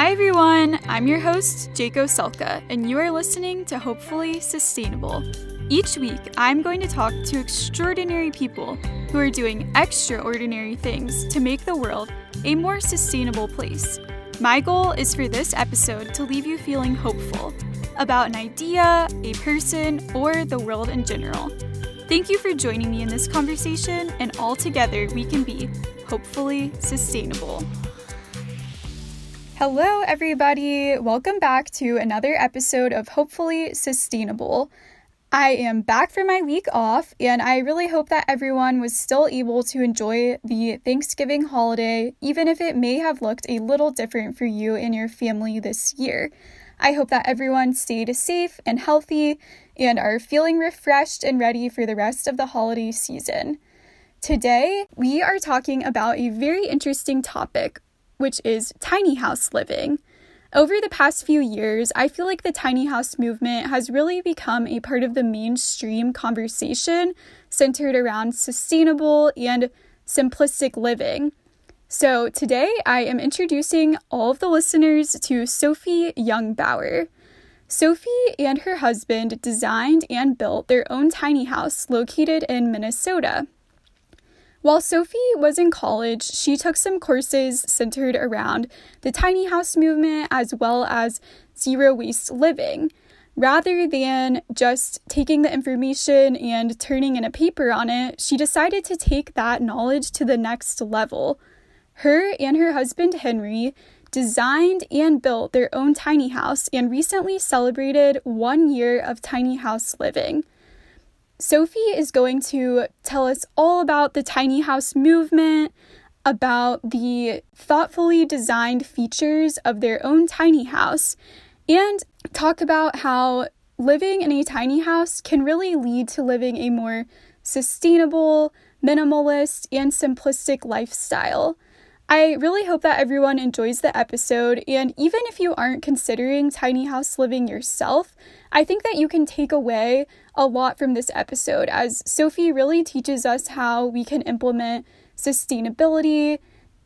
Hi, everyone. I'm your host, Jaco Selka, and you are listening to Hopefully Sustainable. Each week, I'm going to talk to extraordinary people who are doing extraordinary things to make the world a more sustainable place. My goal is for this episode to leave you feeling hopeful about an idea, a person, or the world in general. Thank you for joining me in this conversation, and all together we can be hopefully sustainable. Hello, everybody. Welcome back to another episode of Hopefully Sustainable. I am back from my week off, and I really hope that everyone was still able to enjoy the Thanksgiving holiday, even if it may have looked a little different for you and your family this year. I hope that everyone stayed safe and healthy and are feeling refreshed and ready for the rest of the holiday season. Today, we are talking about a very interesting topic which is tiny house living. Over the past few years, I feel like the tiny house movement has really become a part of the mainstream conversation centered around sustainable and simplistic living. So, today I am introducing all of the listeners to Sophie Youngbauer. Sophie and her husband designed and built their own tiny house located in Minnesota. While Sophie was in college, she took some courses centered around the tiny house movement as well as zero waste living. Rather than just taking the information and turning in a paper on it, she decided to take that knowledge to the next level. Her and her husband Henry designed and built their own tiny house and recently celebrated one year of tiny house living. Sophie is going to tell us all about the tiny house movement, about the thoughtfully designed features of their own tiny house, and talk about how living in a tiny house can really lead to living a more sustainable, minimalist, and simplistic lifestyle. I really hope that everyone enjoys the episode, and even if you aren't considering tiny house living yourself, I think that you can take away a lot from this episode as Sophie really teaches us how we can implement sustainability,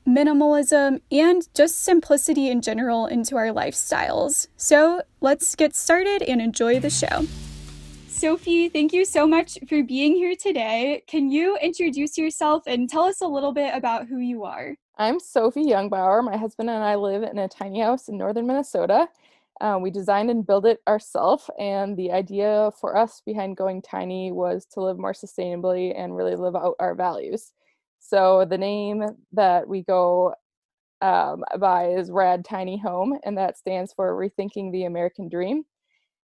minimalism, and just simplicity in general into our lifestyles. So let's get started and enjoy the show. Sophie, thank you so much for being here today. Can you introduce yourself and tell us a little bit about who you are? I'm Sophie Youngbauer. My husband and I live in a tiny house in northern Minnesota. Uh, we designed and built it ourselves, and the idea for us behind going tiny was to live more sustainably and really live out our values. So the name that we go um, by is Rad Tiny Home, and that stands for Rethinking the American Dream.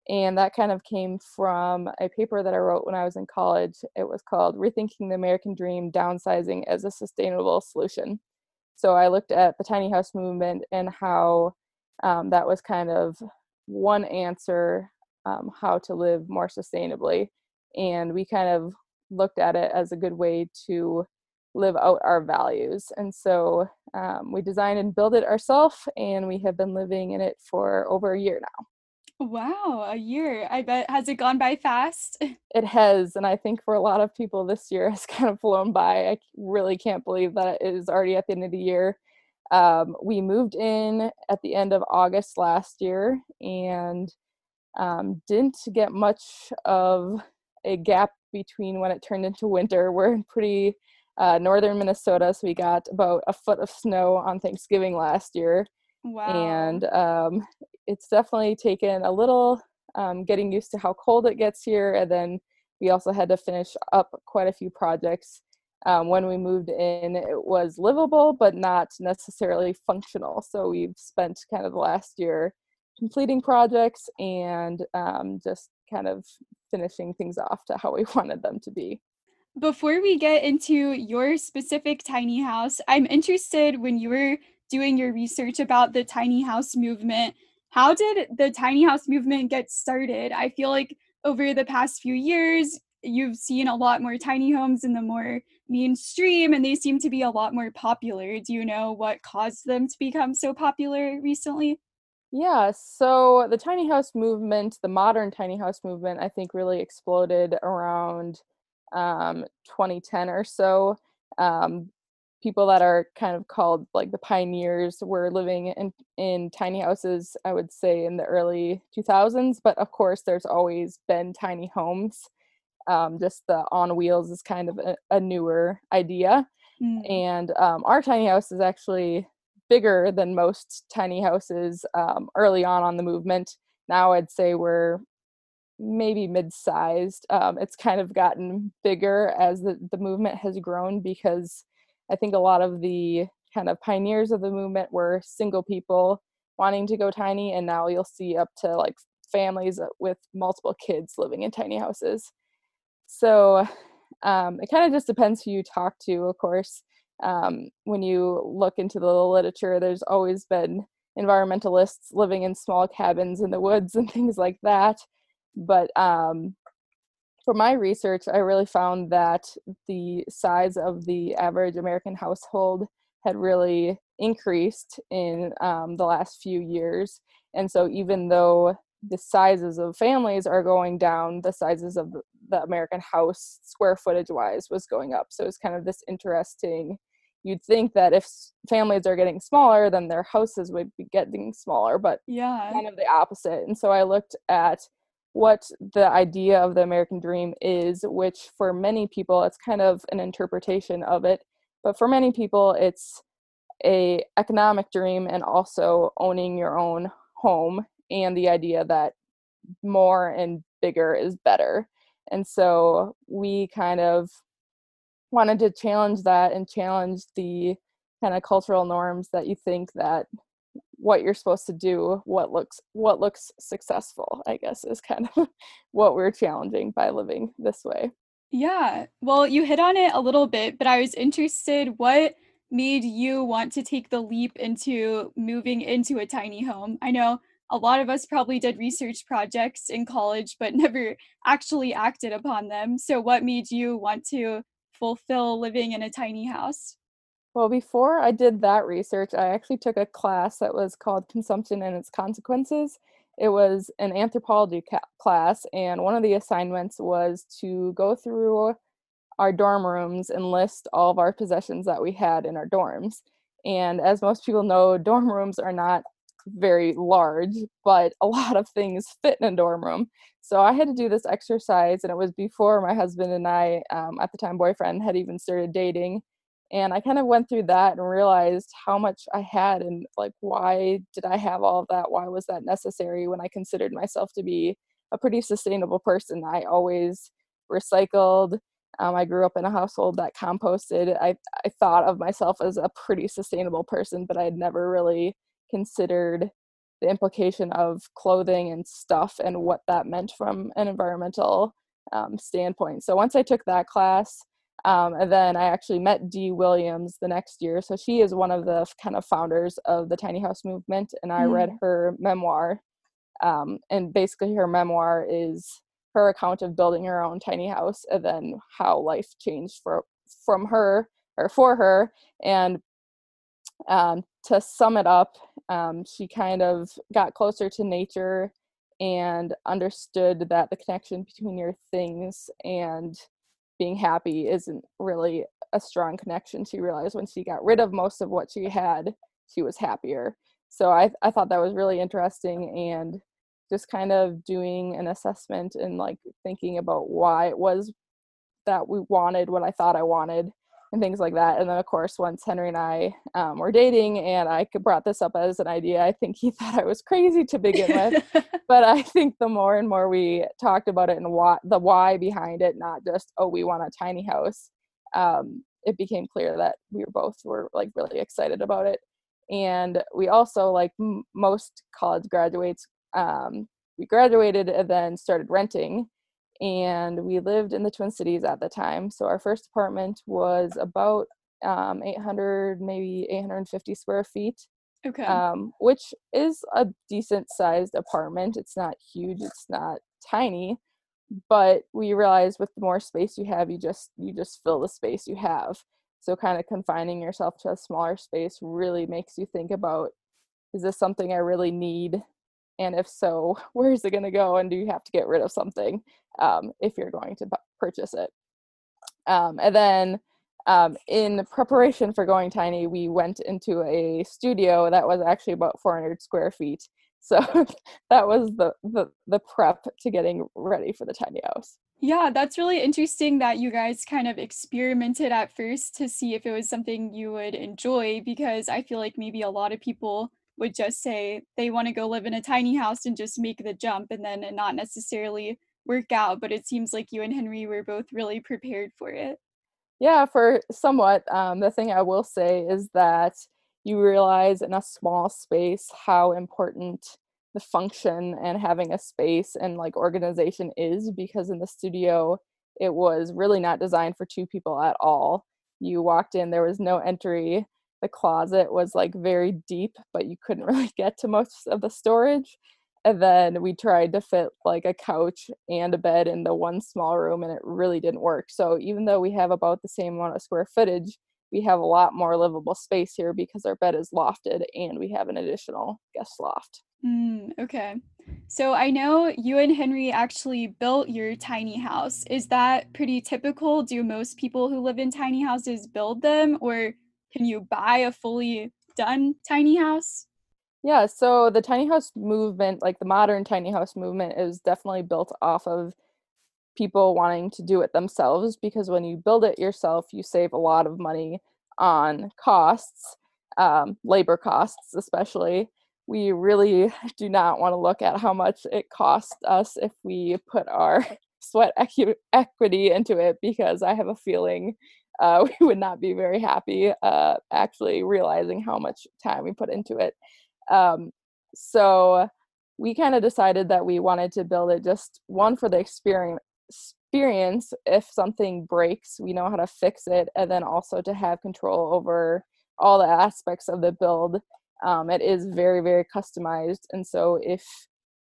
And that kind of came from a paper that I wrote when I was in college. It was called Rethinking the American Dream Downsizing as a Sustainable Solution. So I looked at the tiny house movement and how um, that was kind of one answer um, how to live more sustainably. And we kind of looked at it as a good way to live out our values. And so um, we designed and built it ourselves, and we have been living in it for over a year now. Wow, a year. I bet has it gone by fast? It has, and I think for a lot of people this year has kind of flown by. I really can't believe that it is already at the end of the year. Um, we moved in at the end of August last year and um, didn't get much of a gap between when it turned into winter. We're in pretty uh, northern Minnesota, so we got about a foot of snow on Thanksgiving last year. Wow. And um, it's definitely taken a little um, getting used to how cold it gets here. And then we also had to finish up quite a few projects. Um, when we moved in, it was livable, but not necessarily functional. So we've spent kind of the last year completing projects and um, just kind of finishing things off to how we wanted them to be. Before we get into your specific tiny house, I'm interested when you were doing your research about the tiny house movement how did the tiny house movement get started? I feel like over the past few years, you've seen a lot more tiny homes and the more mainstream and they seem to be a lot more popular. Do you know what caused them to become so popular recently? Yeah, so the tiny house movement, the modern tiny house movement, I think really exploded around um, 2010 or so. Um, people that are kind of called like the pioneers were living in in tiny houses i would say in the early 2000s but of course there's always been tiny homes um, just the on wheels is kind of a, a newer idea mm. and um, our tiny house is actually bigger than most tiny houses um, early on on the movement now i'd say we're maybe mid-sized um, it's kind of gotten bigger as the, the movement has grown because I think a lot of the kind of pioneers of the movement were single people wanting to go tiny, and now you'll see up to like families with multiple kids living in tiny houses. So um, it kind of just depends who you talk to, of course. Um, when you look into the literature, there's always been environmentalists living in small cabins in the woods and things like that. But um, for my research, I really found that the size of the average American household had really increased in um, the last few years. And so, even though the sizes of families are going down, the sizes of the American house, square footage wise, was going up. So, it's kind of this interesting. You'd think that if families are getting smaller, then their houses would be getting smaller, but yeah, kind of the opposite. And so, I looked at what the idea of the American dream is, which for many people it's kind of an interpretation of it, but for many people it's a economic dream and also owning your own home and the idea that more and bigger is better. And so we kind of wanted to challenge that and challenge the kind of cultural norms that you think that what you're supposed to do what looks what looks successful i guess is kind of what we're challenging by living this way. Yeah. Well you hit on it a little bit but i was interested what made you want to take the leap into moving into a tiny home? I know a lot of us probably did research projects in college but never actually acted upon them so what made you want to fulfill living in a tiny house well, before I did that research, I actually took a class that was called Consumption and Its Consequences. It was an anthropology ca- class, and one of the assignments was to go through our dorm rooms and list all of our possessions that we had in our dorms. And as most people know, dorm rooms are not very large, but a lot of things fit in a dorm room. So I had to do this exercise, and it was before my husband and I, um, at the time boyfriend, had even started dating and i kind of went through that and realized how much i had and like why did i have all of that? Why was that necessary when i considered myself to be a pretty sustainable person? I always recycled um, i grew up in a household that composted. I, I thought of myself as a pretty sustainable person but i had never really considered the implication of clothing and stuff and what that meant from an environmental um, standpoint so once i took that class um, and then I actually met Dee Williams the next year. So she is one of the kind of founders of the tiny house movement. And I mm. read her memoir. Um, and basically, her memoir is her account of building her own tiny house and then how life changed for, from her or for her. And um, to sum it up, um, she kind of got closer to nature and understood that the connection between your things and being happy isn't really a strong connection. She realized when she got rid of most of what she had she was happier. So i, I thought that was really interesting and just kind of doing an assessment and like thinking about why it was that we wanted what i thought i wanted and things like that. And then, of course, once Henry and I um, were dating and I brought this up as an idea, I think he thought I was crazy to begin with. but I think the more and more we talked about it and why, the why behind it, not just, oh, we want a tiny house, um, it became clear that we were both were like really excited about it. And we also, like m- most college graduates, um, we graduated and then started renting and we lived in the Twin Cities at the time. So our first apartment was about um, 800, maybe 850 square feet. Okay. Um, which is a decent sized apartment. It's not huge. It's not tiny, but we realized with the more space you have, you just you just fill the space you have. So kind of confining yourself to a smaller space really makes you think about is this something I really need and if so where is it going to go and do you have to get rid of something um, if you're going to purchase it um, and then um, in preparation for going tiny, we went into a studio that was actually about 400 square feet. So that was the, the the prep to getting ready for the tiny house. Yeah, that's really interesting that you guys kind of experimented at first to see if it was something you would enjoy because I feel like maybe a lot of people would just say they want to go live in a tiny house and just make the jump and then not necessarily work out. But it seems like you and Henry were both really prepared for it. Yeah, for somewhat. Um, the thing I will say is that you realize in a small space how important the function and having a space and like organization is because in the studio it was really not designed for two people at all. You walked in, there was no entry. The closet was like very deep, but you couldn't really get to most of the storage and then we tried to fit like a couch and a bed in the one small room and it really didn't work. So even though we have about the same amount of square footage we have a lot more livable space here because our bed is lofted and we have an additional guest loft. Mm, okay. So i know you and henry actually built your tiny house. Is that pretty typical? Do most people who live in tiny houses build them or can you buy a fully done tiny house yeah, so the tiny house movement, like the modern tiny house movement, is definitely built off of people wanting to do it themselves because when you build it yourself, you save a lot of money on costs, um, labor costs especially. We really do not want to look at how much it costs us if we put our sweat equity into it because I have a feeling uh, we would not be very happy uh, actually realizing how much time we put into it. Um, so we kind of decided that we wanted to build it just one for the experience experience if something breaks we know how to fix it and then also to have control over all the aspects of the build um, it is very very customized and so if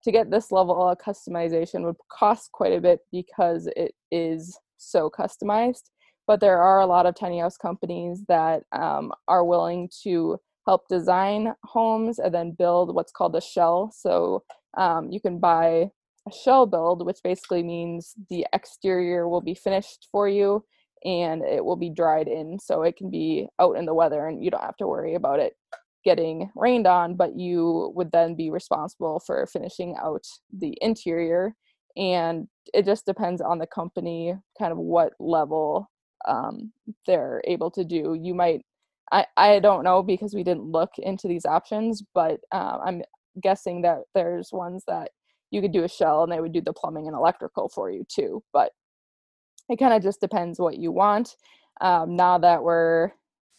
to get this level of customization would cost quite a bit because it is so customized but there are a lot of tiny house companies that um, are willing to help design homes and then build what's called a shell. So um, you can buy a shell build, which basically means the exterior will be finished for you and it will be dried in. So it can be out in the weather and you don't have to worry about it getting rained on, but you would then be responsible for finishing out the interior. And it just depends on the company, kind of what level um, they're able to do. You might I, I don't know because we didn't look into these options, but um, I'm guessing that there's ones that you could do a shell and they would do the plumbing and electrical for you too. But it kind of just depends what you want. Um, now that we're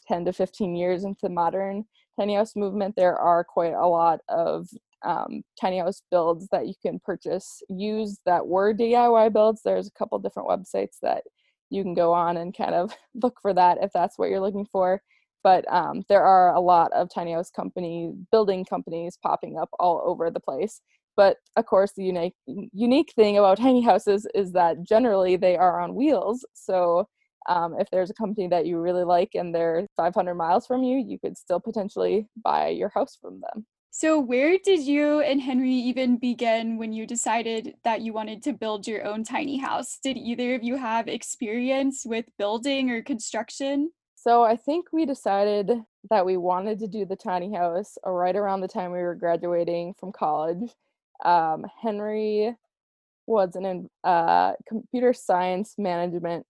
10 to 15 years into the modern tiny house movement, there are quite a lot of um, tiny house builds that you can purchase use that were DIY builds. There's a couple different websites that you can go on and kind of look for that if that's what you're looking for. But um, there are a lot of tiny house company building companies popping up all over the place. But of course the unique unique thing about tiny houses is that generally they are on wheels. So um, if there's a company that you really like and they're 500 miles from you you could still potentially buy your house from them so where did you and henry even begin when you decided that you wanted to build your own tiny house? Did either of you have experience with building or construction? So I think we decided that we wanted to do the tiny house right around the time we were graduating from college. Um, Henry was an uh, computer science management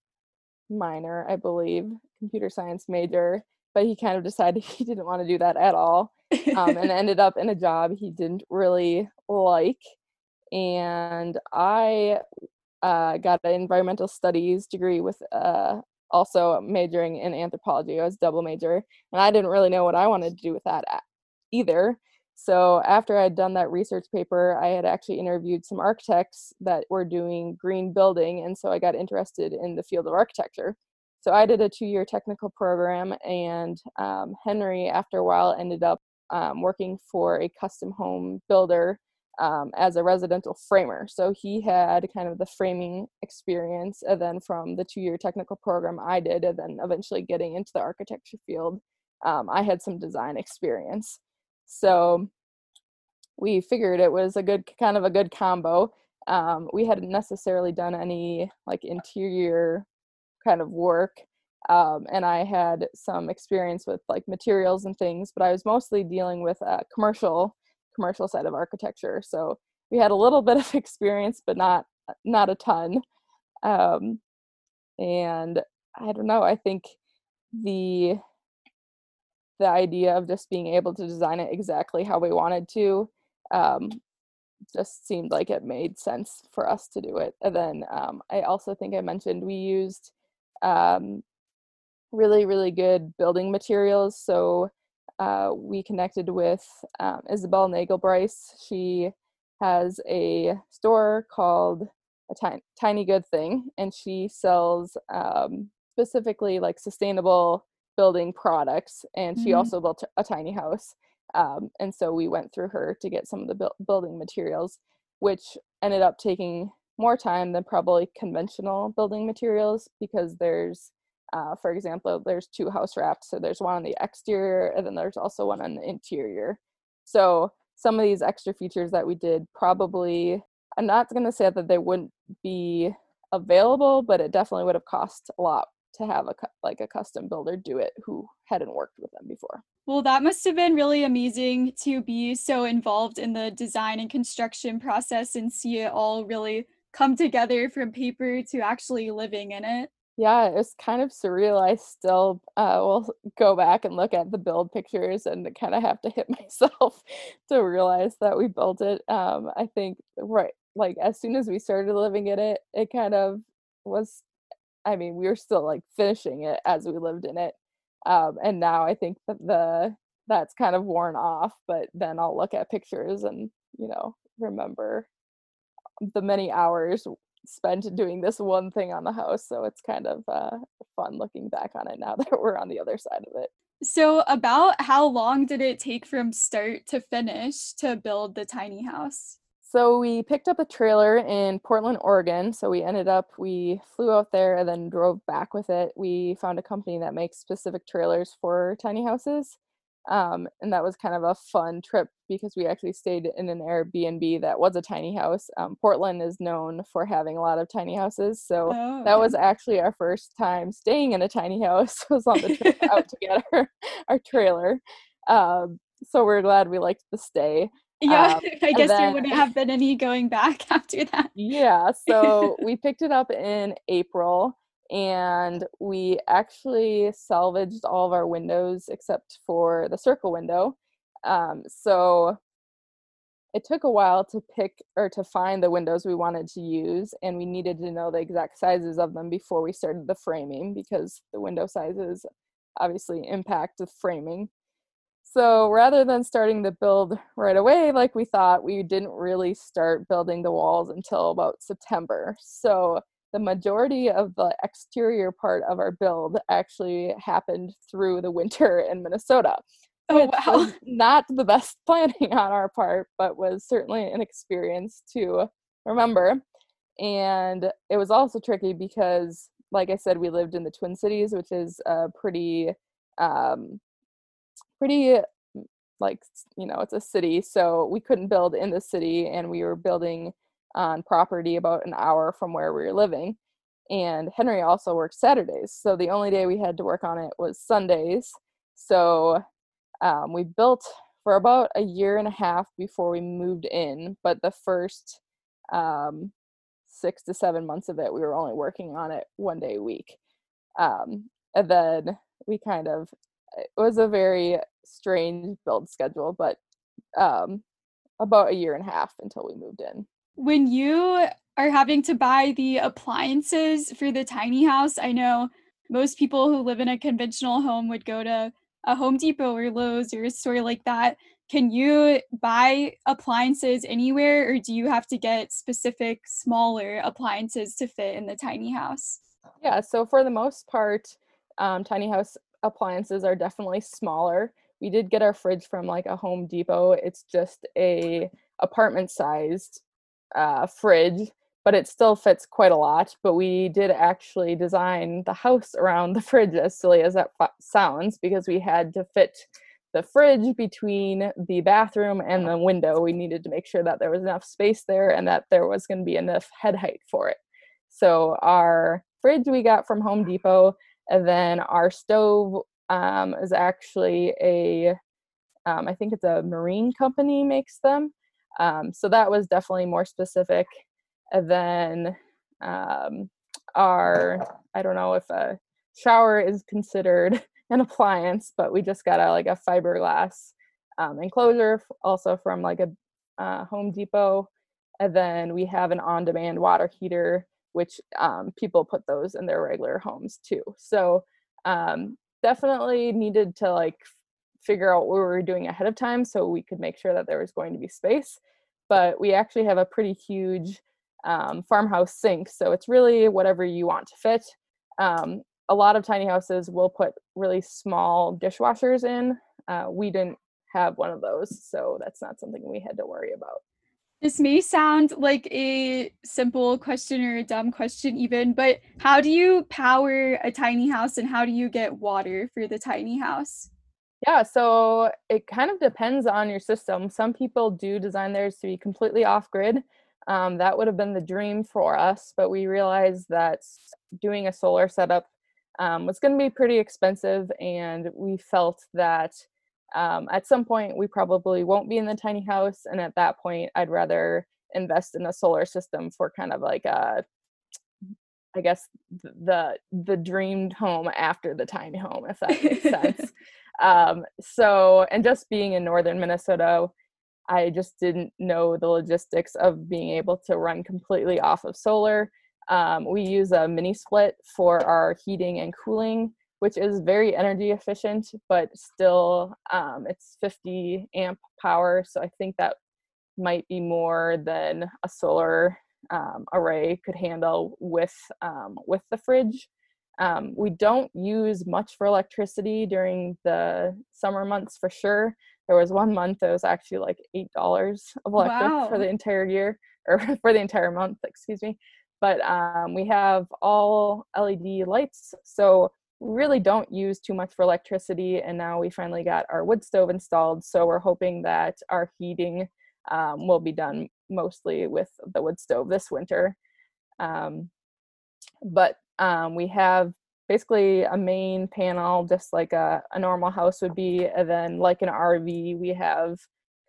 minor, I believe, computer science major, but he kind of decided he didn't want to do that at all um, and ended up in a job he didn't really like. And I uh, got an environmental studies degree with uh, also majoring in anthropology. I was double major, and I didn't really know what I wanted to do with that either. So after I had done that research paper, I had actually interviewed some architects that were doing green building, and so I got interested in the field of architecture. So I did a two-year technical program, and um, Henry, after a while, ended up um, working for a custom home builder um, as a residential framer. So he had kind of the framing experience, and then from the two year technical program I did, and then eventually getting into the architecture field, um, I had some design experience. So we figured it was a good kind of a good combo. Um, we hadn't necessarily done any like interior kind of work. Um, and I had some experience with like materials and things, but I was mostly dealing with a commercial commercial side of architecture. So we had a little bit of experience, but not not a ton. Um, and I don't know. I think the the idea of just being able to design it exactly how we wanted to um, just seemed like it made sense for us to do it. And then um, I also think I mentioned we used um, really, really good building materials. So uh, we connected with um, Isabel Nagelbryce. She has a store called a tiny, tiny good thing, and she sells um, specifically like sustainable building products. And she mm-hmm. also built a tiny house. Um, and so we went through her to get some of the bu- building materials, which ended up taking more time than probably conventional building materials because there's uh, for example, there's two house wraps. So there's one on the exterior and then there's also one on the interior. So some of these extra features that we did probably, I'm not going to say that they wouldn't be available, but it definitely would have cost a lot to have a like a custom builder do it who hadn't worked with them before. Well, that must have been really amazing to be so involved in the design and construction process and see it all really come together from paper to actually living in it. Yeah, it was kind of surreal. I still uh, will go back and look at the build pictures and kind of have to hit myself to realize that we built it. Um, I think right, like as soon as we started living in it, it kind of was. I mean, we were still like finishing it as we lived in it, um, and now I think that the that's kind of worn off. But then I'll look at pictures and you know remember the many hours spent doing this one thing on the house. So it's kind of uh, fun looking back on it now that we're on the other side of it. So, about how long did it take from start to finish to build the tiny house? So, we picked up a trailer in Portland, Oregon. So, we ended up, we flew out there and then drove back with it. We found a company that makes specific trailers for tiny houses. Um, and that was kind of a fun trip because we actually stayed in an Airbnb that was a tiny house. Um, Portland is known for having a lot of tiny houses, so oh, that was actually our first time staying in a tiny house. was on the trip out to get our, our trailer. Um, so we're glad we liked the stay. Yeah, um, I guess then, there wouldn't have been any going back after that. Yeah, so we picked it up in April and we actually salvaged all of our windows except for the circle window. Um, so it took a while to pick or to find the windows we wanted to use, and we needed to know the exact sizes of them before we started the framing because the window sizes obviously impact the framing. So rather than starting the build right away, like we thought, we didn't really start building the walls until about September. So the majority of the exterior part of our build actually happened through the winter in Minnesota. Oh, wow. not the best planning on our part, but was certainly an experience to remember. And it was also tricky because, like I said, we lived in the Twin Cities, which is a pretty, um, pretty like you know it's a city so we couldn't build in the city and we were building on property about an hour from where we were living. And Henry also worked Saturdays. So the only day we had to work on it was Sundays. So um, we built for about a year and a half before we moved in. But the first um, six to seven months of it, we were only working on it one day a week. Um, and then we kind of, it was a very strange build schedule, but um, about a year and a half until we moved in when you are having to buy the appliances for the tiny house, I know most people who live in a conventional home would go to a Home Depot or Lowe's or a store like that. Can you buy appliances anywhere, or do you have to get specific smaller appliances to fit in the tiny house? Yeah, so for the most part, um, tiny house appliances are definitely smaller. We did get our fridge from like a Home Depot. It's just a apartment sized uh, fridge, but it still fits quite a lot. But we did actually design the house around the fridge, as silly as that sounds, because we had to fit the fridge between the bathroom and the window. We needed to make sure that there was enough space there and that there was going to be enough head height for it. So our fridge we got from Home Depot And then our stove um, is actually a, um, I think it's a marine company makes them. Um, so that was definitely more specific. Then um, our, I don't know if a shower is considered an appliance, but we just got a like a fiberglass um, enclosure, also from like a uh, Home Depot. And then we have an on-demand water heater, which um, people put those in their regular homes too. So um, definitely needed to like figure out what we were doing ahead of time so we could make sure that there was going to be space. But we actually have a pretty huge um, farmhouse sink, so it's really whatever you want to fit. Um, a lot of tiny houses will put really small dishwashers in. Uh, we didn't have one of those, so that's not something we had to worry about. This may sound like a simple question or a dumb question, even, but how do you power a tiny house and how do you get water for the tiny house? Yeah, so it kind of depends on your system. Some people do design theirs to be completely off grid. Um, that would have been the dream for us, but we realized that doing a solar setup um, was going to be pretty expensive, and we felt that um, at some point we probably won't be in the tiny house and at that point i'd rather invest in a solar system for kind of like a i guess the the dreamed home after the tiny home if that makes sense um, so and just being in northern minnesota i just didn't know the logistics of being able to run completely off of solar um, we use a mini split for our heating and cooling which is very energy efficient, but still um, it's 50 amp power. So I think that might be more than a solar um, array could handle with um, with the fridge. Um, we don't use much for electricity during the summer months for sure. There was one month that was actually like eight dollars of electric wow. for the entire year or for the entire month, excuse me. But um, we have all LED lights, so really don't use too much for electricity and now we finally got our wood stove installed so we're hoping that our heating um, will be done mostly with the wood stove this winter um, but um, we have basically a main panel just like a, a normal house would be and then like an rv we have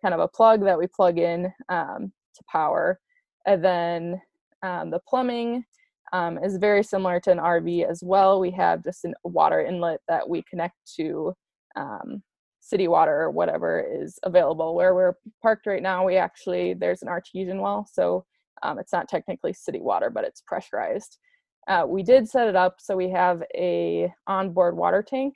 kind of a plug that we plug in um, to power and then um, the plumbing um, is very similar to an RV as well. We have just a water inlet that we connect to um, city water or whatever is available. Where we're parked right now, we actually, there's an artesian well, so um, it's not technically city water, but it's pressurized. Uh, we did set it up so we have a onboard water tank.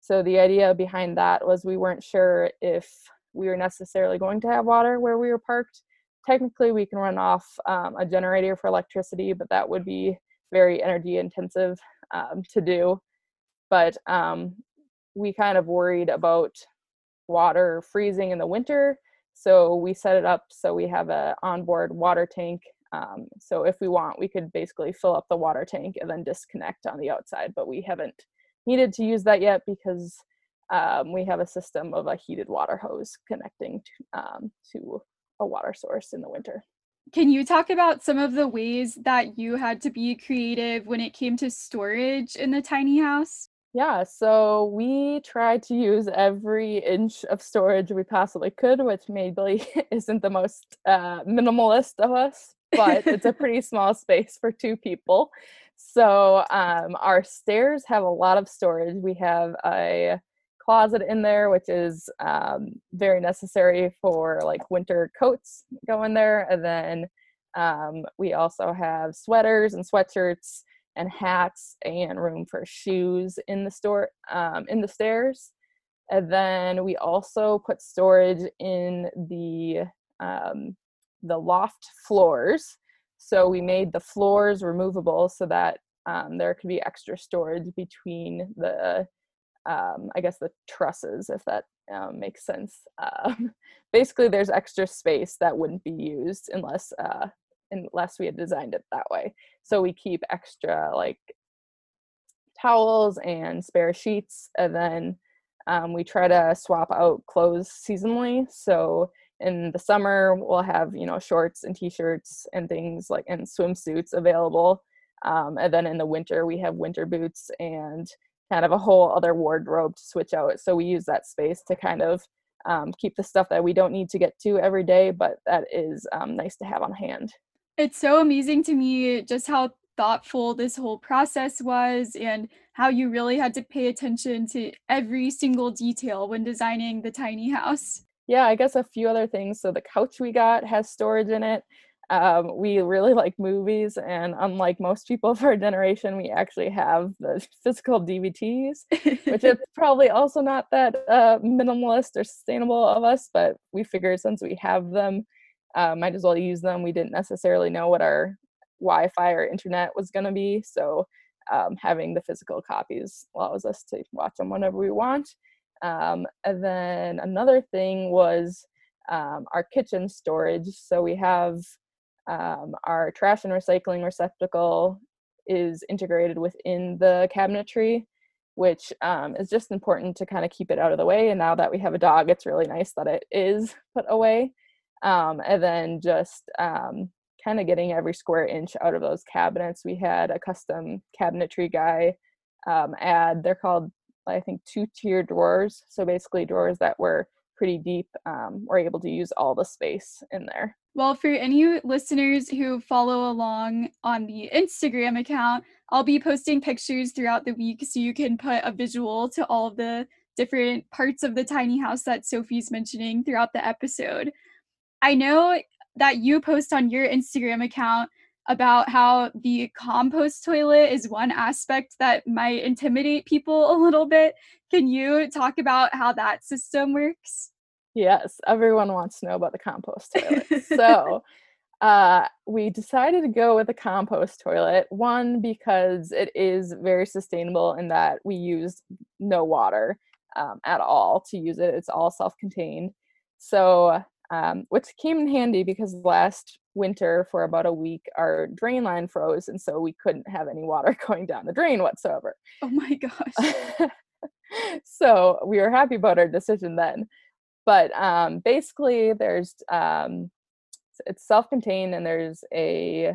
So the idea behind that was we weren't sure if we were necessarily going to have water where we were parked technically we can run off um, a generator for electricity, but that would be very energy intensive um, to do. But um, we kind of worried about water freezing in the winter, so we set it up so we have a onboard water tank. Um, so if we want, we could basically fill up the water tank and then disconnect on the outside. But we haven't needed to use that yet because um, we have a system of a heated water hose connecting to, um, to a water source in the winter. Can you talk about some of the ways that you had to be creative when it came to storage in the tiny house? Yeah, so we tried to use every inch of storage we possibly could, which maybe isn't the most uh, minimalist of us, but it's a pretty small space for two people. So um, our stairs have a lot of storage. We have a closet in there, which is um, very necessary for like winter coats go in there. And then um, we also have sweaters and sweatshirts and hats and room for shoes in the store um, in the stairs. And then we also put storage in the um, the loft floors. So we made the floors removable so that um, there could be extra storage between the um, I guess the trusses, if that um, makes sense. Um, basically, there's extra space that wouldn't be used unless uh, unless we had designed it that way. So we keep extra like towels and spare sheets, and then um, we try to swap out clothes seasonally. So in the summer, we'll have you know shorts and t-shirts and things like and swimsuits available. Um, and then in the winter, we have winter boots and kind of a whole other wardrobe to switch out. So we use that space to kind of um, keep the stuff that we don't need to get to every day, but that is um, nice to have on hand. It's so amazing to me just how thoughtful this whole process was and how you really had to pay attention to every single detail when designing the tiny house. Yeah, I guess a few other things. So the couch we got has storage in it. Um, we really like movies, and unlike most people of our generation, we actually have the physical DVDs, which is probably also not that uh, minimalist or sustainable of us, but we figured since we have them, uh, might as well use them. We didn't necessarily know what our Wi Fi or internet was going to be, so um, having the physical copies allows us to watch them whenever we want. Um, and then another thing was um, our kitchen storage. So we have um, our trash and recycling receptacle is integrated within the cabinetry, which um, is just important to kind of keep it out of the way. And now that we have a dog, it's really nice that it is put away. Um, and then just um, kind of getting every square inch out of those cabinets. We had a custom cabinetry guy um, add, they're called, I think, two tier drawers. So basically, drawers that were pretty deep, um, we're able to use all the space in there. Well, for any listeners who follow along on the Instagram account, I'll be posting pictures throughout the week so you can put a visual to all of the different parts of the tiny house that Sophie's mentioning throughout the episode. I know that you post on your Instagram account about how the compost toilet is one aspect that might intimidate people a little bit. Can you talk about how that system works? Yes, everyone wants to know about the compost toilet. so, uh, we decided to go with a compost toilet. One, because it is very sustainable in that we use no water um, at all to use it, it's all self contained. So, um, which came in handy because last winter for about a week our drain line froze and so we couldn't have any water going down the drain whatsoever. Oh my gosh. So we were happy about our decision then but um, basically there's um, it's self-contained and there's a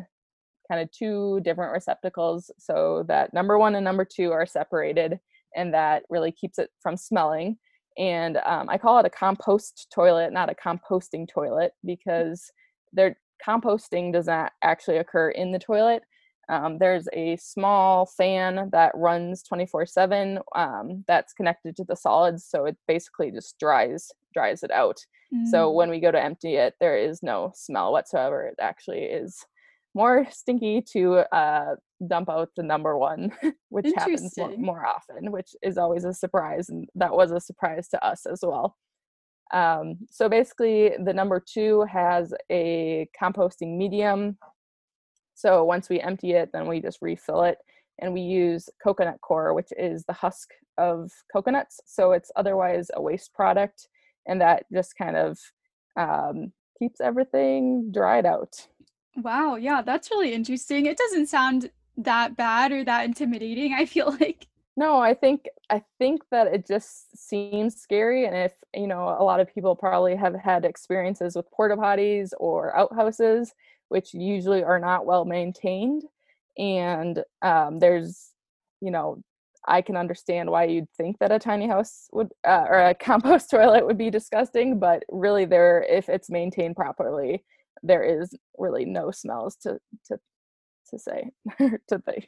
kind of two different receptacles so that number one and number two are separated and that really keeps it from smelling and um, I call it a compost toilet, not a composting toilet, because their composting does not actually occur in the toilet. Um, there's a small fan that runs 24/7 um, that's connected to the solids, so it basically just dries dries it out. Mm. So when we go to empty it, there is no smell whatsoever. It actually is more stinky to uh, dump out the number one, which happens more, more, often, which is always a surprise. And that was a surprise to us as well. Um, so basically, the number two has a composting medium. So once we empty it, then we just refill it. And we use coconut coir, which is the husk of coconuts. So it's otherwise a waste product. And that just kind of um, keeps everything dried out. Wow, yeah, that's really interesting. It doesn't sound that bad or that intimidating, I feel like. No, I think I think that it just seems scary and if, you know, a lot of people probably have had experiences with porta potties or outhouses which usually are not well maintained and um, there's you know I can understand why you'd think that a tiny house would uh, or a compost toilet would be disgusting, but really, there if it's maintained properly, there is really no smells to to to say to think.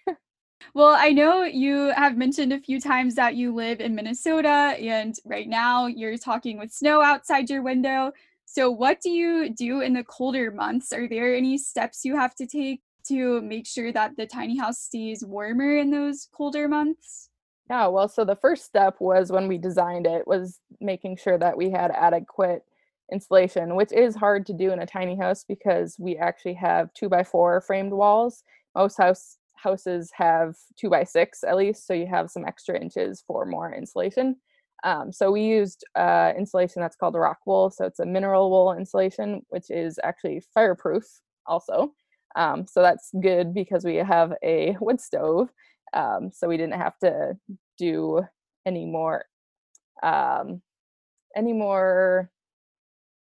Well, I know you have mentioned a few times that you live in Minnesota and right now you're talking with snow outside your window. So, what do you do in the colder months? Are there any steps you have to take to make sure that the tiny house stays warmer in those colder months? Yeah, well, so the first step was when we designed it was making sure that we had adequate insulation, which is hard to do in a tiny house because we actually have two by four framed walls. Most house houses have two by six at least, so you have some extra inches for more insulation. Um, so we used uh, insulation that's called rock wool. So it's a mineral wool insulation, which is actually fireproof also. Um, so that's good because we have a wood stove. Um, so we didn't have to do any more um, any more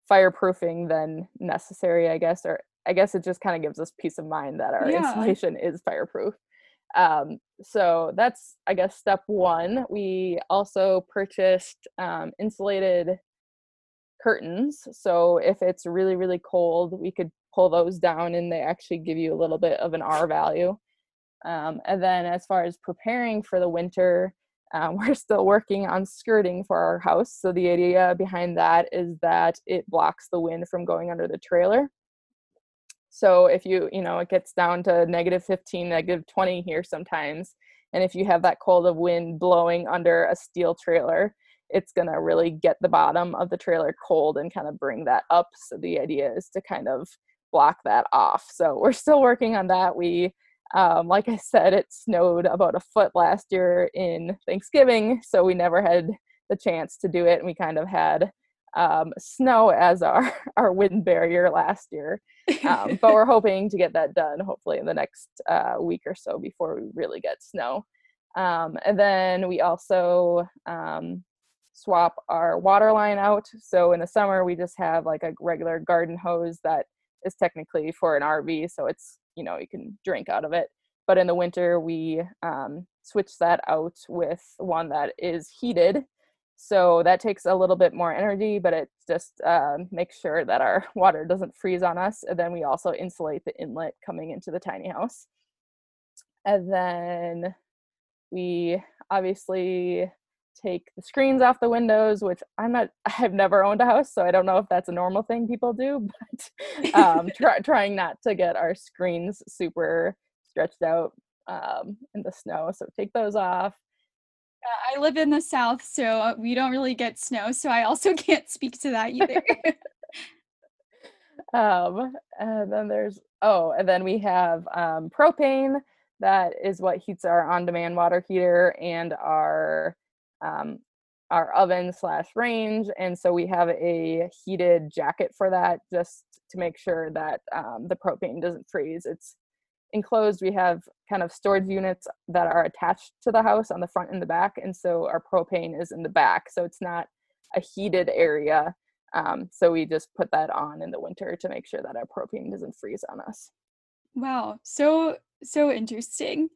fireproofing than necessary, I guess, or I guess it just kind of gives us peace of mind that our Yeah. insulation is fireproof. Um, so that's, I guess, step one. We also purchased um, insulated curtains. So if it's really, really cold, we could pull those down and they actually give you a little bit of an R value. Um, and then as far as preparing for the winter, um, we're still working on skirting for our house. So the idea behind that is that it blocks the wind from going under the trailer. So if you, you know, it gets down to negative 15, negative 20 here sometimes. And if you have that cold of wind blowing under a steel trailer, it's going to really get the bottom of the trailer cold and kind of bring that up. So the idea is to kind of block that off. So we're still working on that. We, um, like I said, it snowed about a foot last year in Thanksgiving, so we never had the chance to do it. And we kind of had um, snow as our, our wind barrier last year. Um, but we're hoping to get that done hopefully in the next uh, week or so before we really get snow. Um, and then we also um, swap our water line out. So in the summer, we just have like a regular garden hose that is technically for an RV. So it's, you know, you can drink out of it. But in the winter, we um, switch that out with one that is heated. So that takes a little bit more energy, but it just uh, makes sure that our water doesn't freeze on us. And then we also insulate the inlet coming into the tiny house. And then we obviously take the screens off the windows, which I'm not, I've never owned a house, so I don't know if that's a normal thing people do, but um, try, trying not to get our screens super stretched out um, in the snow. So take those off. I live in the south, so we don't really get snow, so I also can't speak to that either. um, and then there's, oh, and then we have um, propane. That is what heats our on-demand water heater and our um, our oven slash range. And so we have a heated jacket for that just to make sure that um, the propane doesn't freeze. It's enclosed. We have kind of storage units that are attached to the house on the front and the back. And so our propane is in the back. So it's not a heated area. Um, so we just put that on in the winter to make sure that our propane doesn't freeze on us. Wow, so so interesting.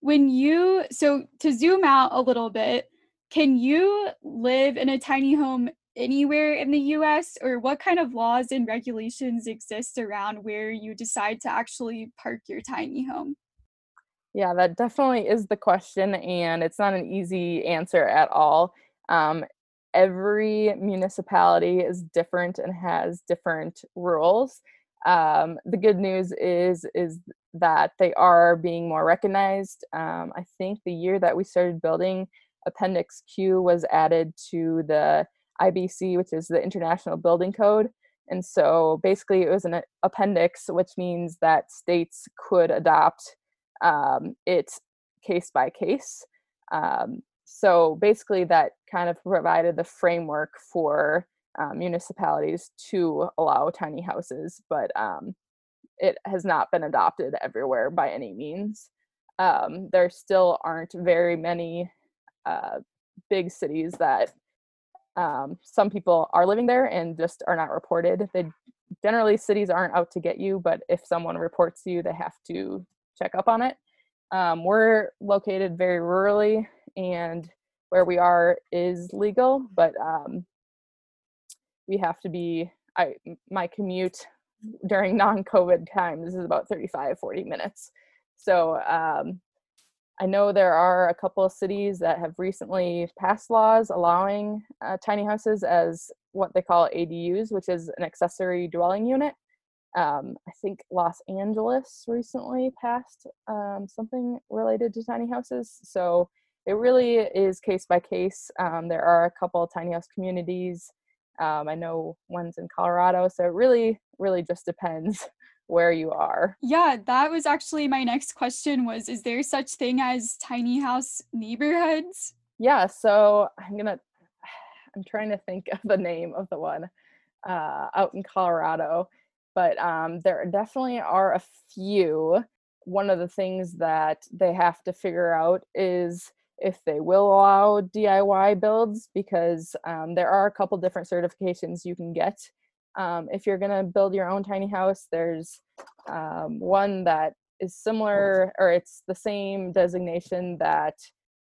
When you so to zoom out a little bit, can you live in a tiny home anywhere in the US or what kind of laws and regulations exist around where you decide to actually park your tiny home? Yeah, that definitely is the question, and it's not an easy answer at all. Um, every municipality is different and has different rules. Um, the good news is is that they are being more recognized. Um, I think the year that we started building, Appendix Q was added to the IBC, which is the International Building Code. And so basically, it was an appendix, which means that states could adopt um, it case by case. Um, so basically, that kind of provided the framework for um, municipalities to allow tiny houses, but um, it has not been adopted everywhere by any means. Um, there still aren't very many uh, big cities that um, some people are living there and just are not reported. They generally cities aren't out to get you, but if someone reports you, they have to check up on it. Um, we're located very rurally, and where we are is legal, but um, we have to be. I my commute during non-COVID times is about 35, 40 minutes. So um, I know there are a couple of cities that have recently passed laws allowing uh, tiny houses as what they call ADUs, which is an accessory dwelling unit. Um, I think Los Angeles recently passed um, something related to tiny houses. So it really is case by case. Um, there are a couple of tiny house communities. Um, I know one's in Colorado. So it really, really just depends where you are. Yeah, that was actually my next question was is there such thing as tiny house neighborhoods? Yeah, so I'm going to I'm trying to think of the name of the one uh, out in Colorado, but um, there definitely are a few. One of the things that they have to figure out is if they will allow DIY builds because um, there are a couple different certifications you can get Um, if you're going to build your own tiny house, there's um, one that is similar or it's the same designation that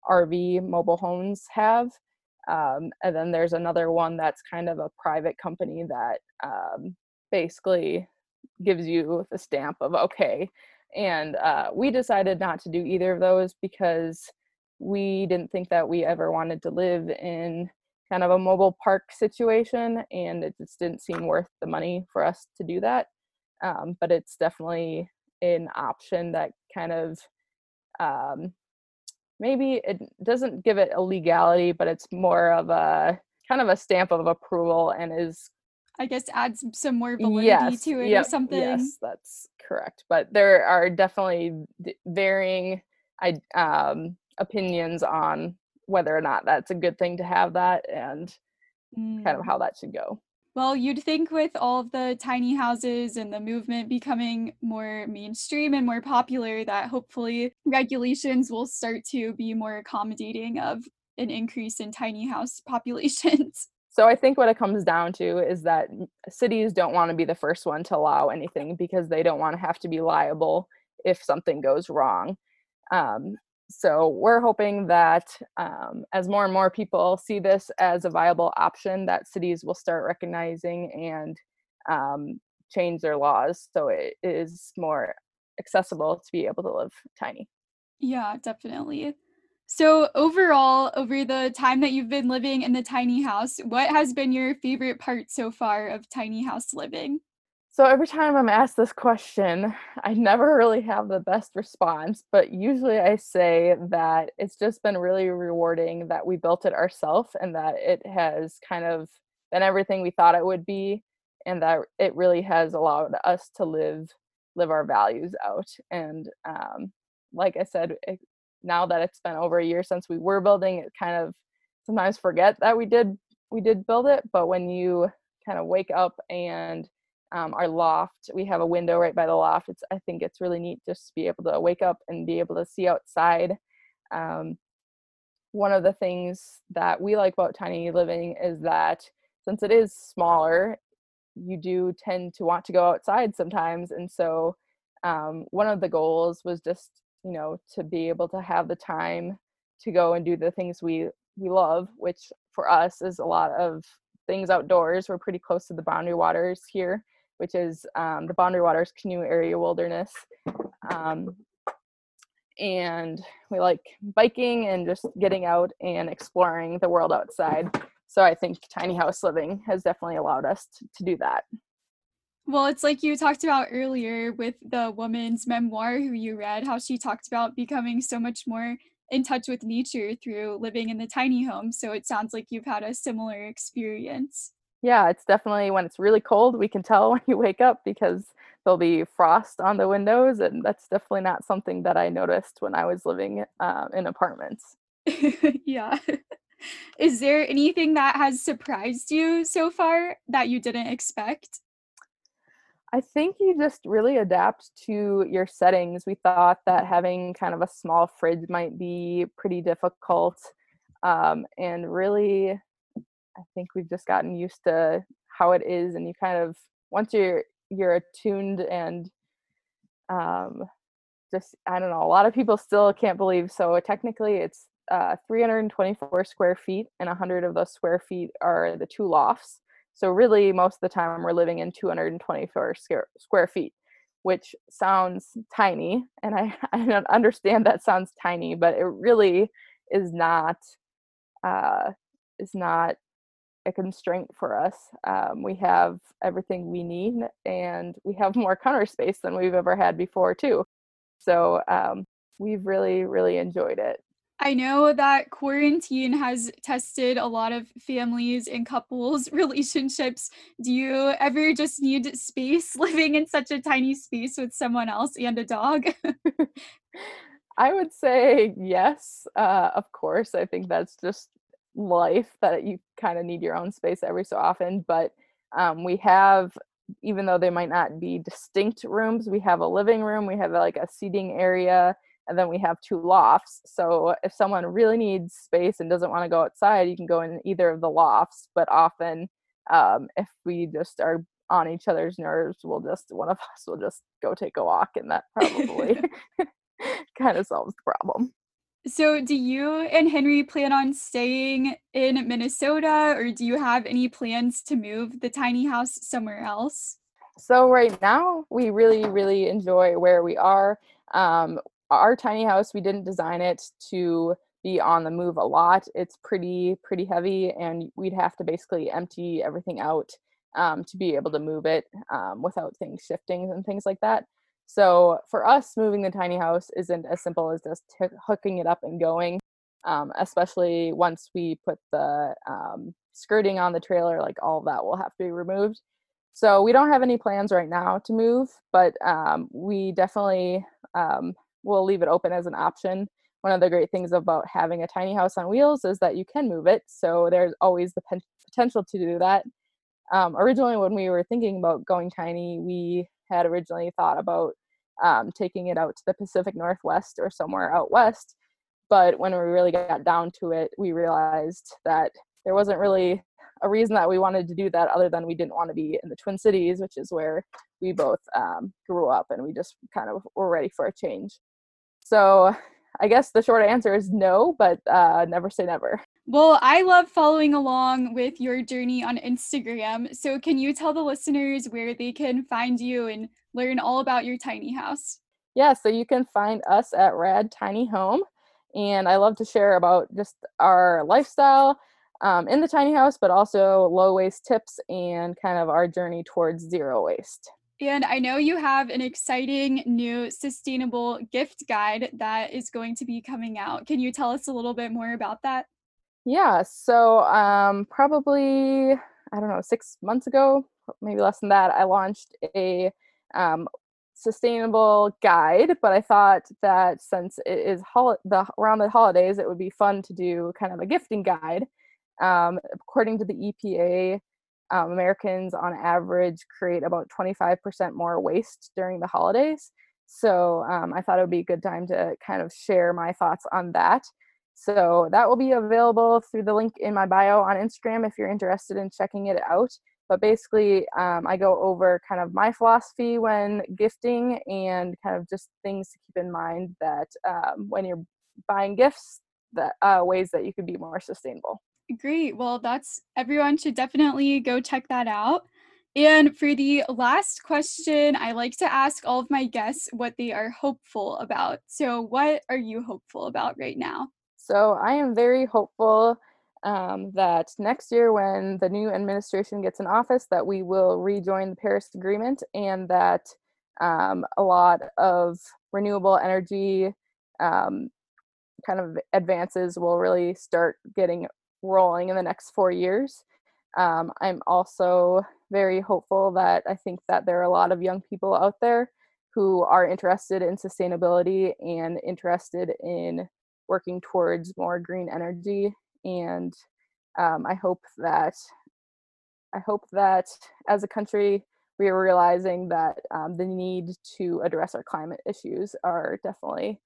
RV mobile homes have. Um, and then there's another one that's kind of a private company that um, basically gives you the stamp of okay. And uh, we decided not to do either of those because we didn't think that we ever wanted to live in kind of a mobile park situation and it just didn't seem worth the money for us to do that um, but it's definitely an option that kind of um, maybe it doesn't give it a legality but it's more of a kind of a stamp of approval and is I guess adds some more validity yes, to it yep, or something. Yes, that's correct. But there are definitely varying um, opinions on whether or not that's a good thing to have that and mm. kind of mm. how that should go. Well, you'd think with all of the tiny houses and the movement becoming more mainstream and more popular, that hopefully regulations will start to be more accommodating of an increase in tiny house populations. So I think what it comes down to is that cities don't want to be the first one to allow anything because they don't want to have to be liable if something goes wrong. Um, so we're hoping that um, as more and more people see this as a viable option that cities will start recognizing and um, change their laws so it is more accessible to be able to live tiny. Yeah definitely. So overall over the time that you've been living in the tiny house what has been your favorite part so far of tiny house living so every time I'm asked this question, I never really have the best response, but usually I say that it's just been really rewarding that we built it ourselves and that it has kind of been everything we thought it would be and that it really has allowed us to live live our values out. And um, like I said it, now that it's been over a year since we were building it kind of sometimes forget that we did we did build it but when you kind of wake up and um, our loft we have a window right by the loft it's i think it's really neat just to be able to wake up and be able to see outside um, one of the things that we like about tiny living is that since it is smaller you do tend to want to go outside sometimes and so um, one of the goals was just you know to be able to have the time to go and do the things we we love which for us is a lot of things outdoors we're pretty close to the boundary waters here which is um, the Boundary Waters Canoe Area Wilderness. Um, and we like biking and just getting out and exploring the world outside. So I think tiny house living has definitely allowed us to, to do that. Well, it's like you talked about earlier with the woman's memoir who you read, how she talked about becoming so much more in touch with nature through living in the tiny home. So it sounds like you've had a similar experience yeah, it's definitely when it's really cold, we can tell when you wake up because there'll be frost on the windows, and that's definitely not something that I noticed when I was living uh, in apartments. yeah. Is there anything that has surprised you so far that you didn't expect? I think you just really adapt to your settings. We thought that having kind of a small fridge might be pretty difficult. Um, and really, I think we've just gotten used to how it is, and you kind of once you're you're attuned and um, just I don't know. A lot of people still can't believe. So technically, it's uh, 324 square feet, and 100 of those square feet are the two lofts. So really, most of the time, we're living in 224 square feet, which sounds tiny, and I I don't understand that sounds tiny, but it really is not. Uh, is not a constraint for us. Um, we have everything we need and we have more counter space than we've ever had before, too. So um, we've really, really enjoyed it. I know that quarantine has tested a lot of families and couples' relationships. Do you ever just need space living in such a tiny space with someone else and a dog? I would say yes, uh, of course. I think that's just life that you kind of need your own space every so often but um, we have even though they might not be distinct rooms we have a living room we have like a seating area and then we have two lofts so if someone really needs space and doesn't want to go outside you can go in either of the lofts but often um, if we just are on each other's nerves, we'll just one of us will just go take a walk, and that probably kind of solves the problem. So, do you and Henry plan on staying in Minnesota, or do you have any plans to move the tiny house somewhere else? So, right now, we really, really enjoy where we are. Um, our tiny house, we didn't design it to be on the move a lot. It's pretty, pretty heavy, and we'd have to basically empty everything out um, to be able to move it um, without things shifting and things like that. So for us, moving the tiny house isn't as simple as just t- hooking it up and going. Um, especially once we put the um, skirting on the trailer, like all that will have to be removed. So we don't have any plans right now to move, but um, we definitely um, will leave it open as an option. One of the great things about having a tiny house on wheels is that you can move it. So there's always the potential to do that. Um, originally, when we were thinking about going tiny, we had originally thought about um, taking it out to the Pacific Northwest or somewhere out west. But when we really got down to it, we realized that there wasn't really a reason that we wanted to do that other than we didn't want to be in the Twin Cities, which is where we both um, grew up and we just kind of were ready for a change. So I guess the short answer is no, but uh, never say never. Well, I love following along with your journey on Instagram. So, can you tell the listeners where they can find you and learn all about your tiny house? Yeah, so you can find us at Rad Tiny Home. And I love to share about just our lifestyle um, in the tiny house, but also low waste tips and kind of our journey towards zero waste. And I know you have an exciting new sustainable gift guide that is going to be coming out. Can you tell us a little bit more about that? Yeah, so um, probably, I don't know, six months ago, maybe less than that, I launched a um, sustainable guide, but I thought that since it is hol- the, around the holidays, it would be fun to do kind of a gifting guide. Um, according to the EPA, um, Americans on average create about 25% more waste during the holidays. So um, I thought it would be a good time to kind of share my thoughts on that. So that will be available through the link in my bio on Instagram if you're interested in checking it out. But basically, um, I go over kind of my philosophy when gifting and kind of just things to keep in mind that um, when you're buying gifts, that uh, ways that you can be more sustainable. Great. Well, that's everyone should definitely go check that out. And for the last question, I like to ask all of my guests what they are hopeful about. So, what are you hopeful about right now? So I am very hopeful um, that next year, when the new administration gets in office, that we will rejoin the Paris Agreement and that um, a lot of renewable energy um, kind of advances will really start getting rolling in the next four years. Um, I'm also very hopeful that I think that there are a lot of young people out there who are interested in sustainability and interested in working towards more green energy and um, i hope that i hope that as a country we are realizing that um, the need to address our climate issues are definitely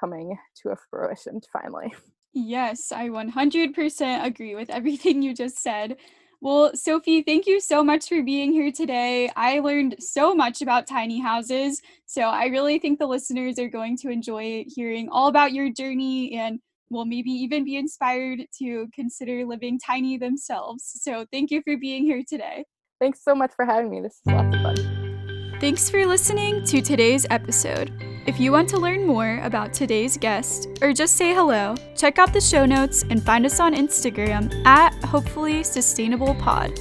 coming to a fruition finally. Yes i 100% agree with everything you just said well, Sophie, thank you so much for being here today. I learned so much about tiny houses. So I really think the listeners are going to enjoy hearing all about your journey and will maybe even be inspired to consider living tiny themselves. So thank you for being here today. Thanks so much for having me. This is lots of fun. Thanks for listening to today's episode. If you want to learn more about today's guest or just say hello, check out the show notes and find us on Instagram at Hopefully Sustainable Pod.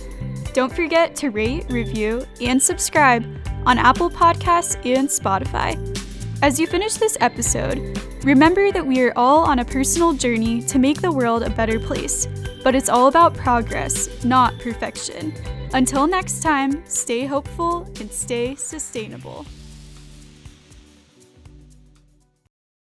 Don't forget to rate, review, and subscribe on Apple Podcasts and Spotify. As you finish this episode, remember that we are all on a personal journey to make the world a better place, but it's all about progress, not perfection. Until next time, stay hopeful and stay sustainable.